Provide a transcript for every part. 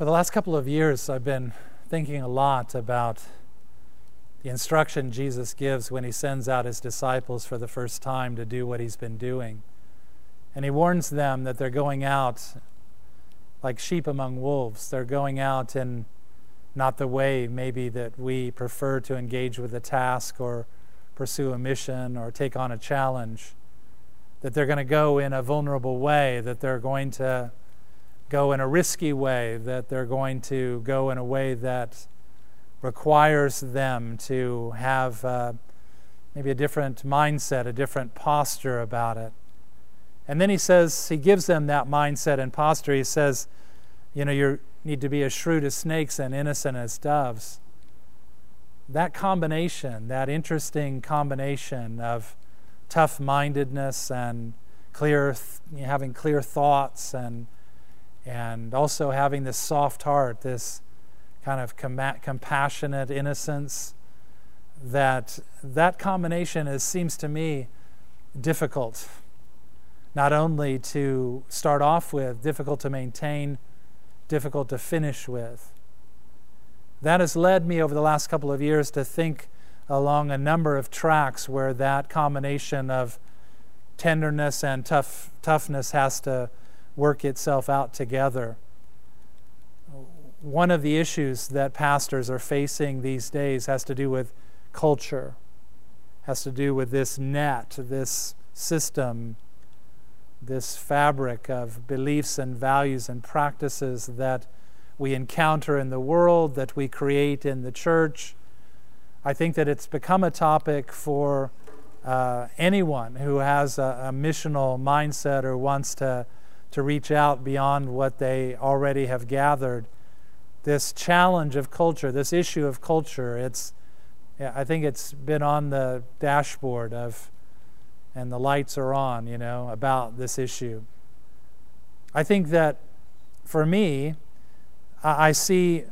For the last couple of years, I've been thinking a lot about the instruction Jesus gives when he sends out his disciples for the first time to do what he's been doing. And he warns them that they're going out like sheep among wolves. They're going out in not the way maybe that we prefer to engage with a task or pursue a mission or take on a challenge. That they're going to go in a vulnerable way, that they're going to go in a risky way, that they're going to go in a way that requires them to have uh, maybe a different mindset, a different posture about it. And then he says, he gives them that mindset and posture. He says, you know, you need to be as shrewd as snakes and innocent as doves. That combination, that interesting combination of tough mindedness and clear, having clear thoughts and and also having this soft heart, this kind of com- compassionate innocence. That that combination is seems to me difficult. Not only to start off with, difficult to maintain, difficult to finish with. That has led me over the last couple of years to think along a number of tracks where that combination of tenderness and tough toughness has to work itself out together. One of the issues that pastors are facing these days has to do with culture, has to do with this net, this system, this fabric of beliefs and values and practices that we encounter in the world, that we create in the church. I think that it's become a topic for uh, anyone who has a, a missional mindset or wants to to reach out beyond what they already have gathered. This challenge of culture, this issue of culture, it's, I think it's been on the dashboard of, and the lights are on, you know, about this issue. I think that for me, I see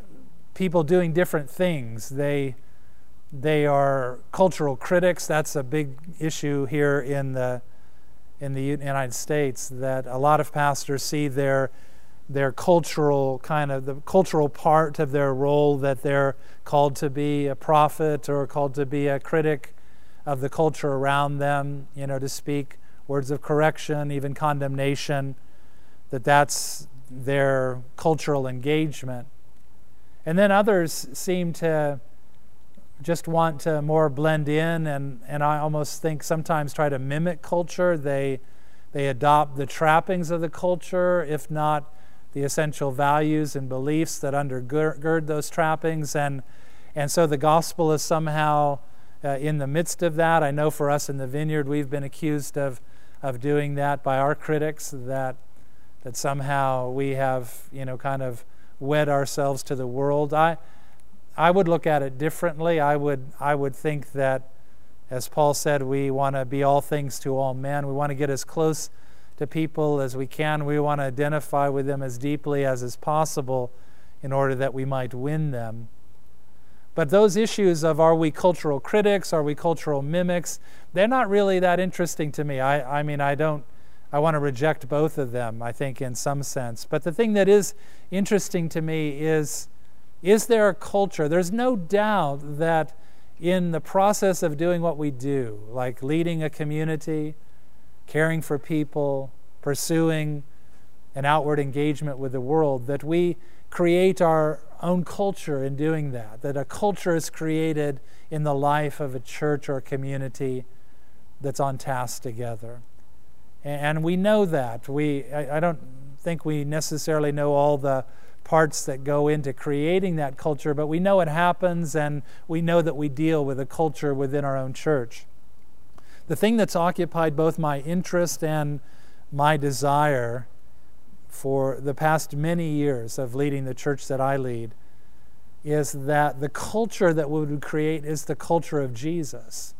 people doing different things. They, they are cultural critics. That's a big issue here in the in the United States that a lot of pastors see their their cultural kind of the cultural part of their role that they're called to be a prophet or called to be a critic of the culture around them, you know, to speak words of correction, even condemnation, that that's their cultural engagement. And then others seem to just want to more blend in and, and I almost think sometimes try to mimic culture. They, they adopt the trappings of the culture, if not the essential values and beliefs that undergird those trappings. And, and so the gospel is somehow uh, in the midst of that. I know for us in the vineyard, we've been accused of, of doing that by our critics, that, that somehow we have, you know, kind of wed ourselves to the world. I, I would look at it differently. I would, I would think that, as Paul said, we want to be all things to all men. We want to get as close to people as we can. We want to identify with them as deeply as is possible in order that we might win them. But those issues of are we cultural critics, are we cultural mimics, they're not really that interesting to me. I, I mean, I don't, I want to reject both of them, I think, in some sense. But the thing that is interesting to me is is there a culture? There's no doubt that in the process of doing what we do, like leading a community, caring for people, pursuing an outward engagement with the world, that we create our own culture in doing that, that a culture is created in the life of a church or a community that's on task together. And we know that. We, I don't think we necessarily know all the parts that go into creating that culture, but we know it happens and we know that we deal with a culture within our own church. The thing that's occupied both my interest and my desire for the past many years of leading the church that I lead is that the culture that we would create is the culture of Jesus.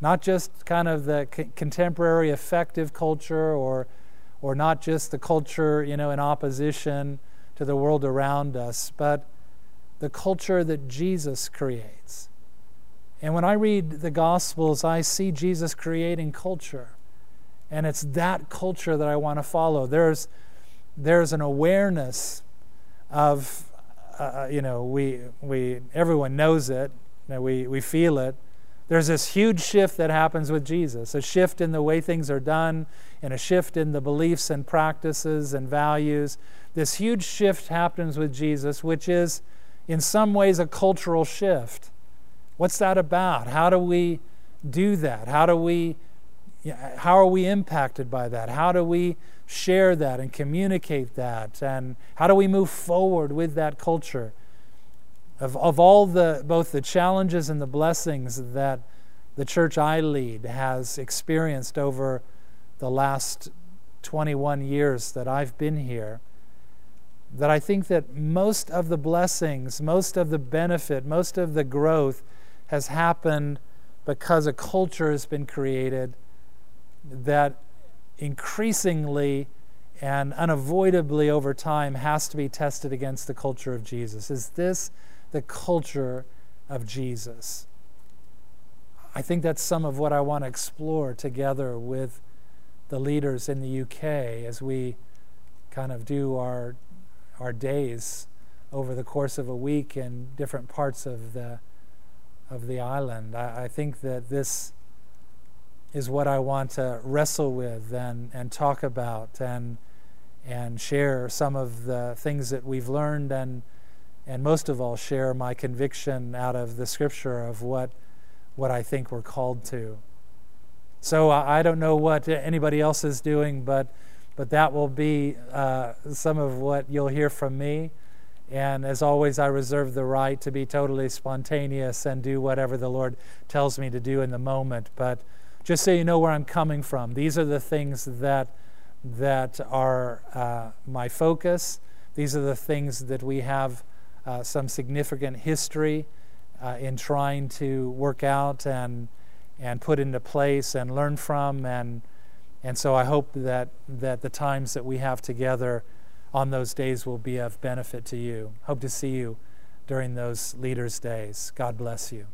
Not just kind of the contemporary effective culture or, or not just the culture, you know, in opposition to the world around us, but the culture that Jesus creates. And when I read the Gospels, I see Jesus creating culture. And it's that culture that I want to follow. There's, there's an awareness of, uh, you know, we, we, everyone knows it, we, we feel it. There's this huge shift that happens with Jesus, a shift in the way things are done, and a shift in the beliefs and practices and values. This huge shift happens with Jesus, which is in some ways a cultural shift. What's that about? How do we do that? How do we how are we impacted by that? How do we share that and communicate that? And how do we move forward with that culture? Of, of all the both the challenges and the blessings that the church I lead has experienced over the last 21 years that I've been here, that I think that most of the blessings, most of the benefit, most of the growth has happened because a culture has been created that increasingly and unavoidably over time has to be tested against the culture of Jesus. Is this the culture of Jesus? I think that's some of what I want to explore together with the leaders in the UK as we kind of do our our days over the course of a week in different parts of the of the island. I, I think that this is what I want to wrestle with and, and talk about and and share some of the things that we've learned and and most of all share my conviction out of the scripture of what what I think we're called to. So I don't know what anybody else is doing, but but that will be uh, some of what you'll hear from me. And as always, I reserve the right to be totally spontaneous and do whatever the Lord tells me to do in the moment. But just so you know where I'm coming from, these are the things that that are uh, my focus. These are the things that we have uh, some significant history uh, in trying to work out and and put into place and learn from and and so I hope that that the times that we have together on those days will be of benefit to you. Hope to see you during those leaders' days. God bless you.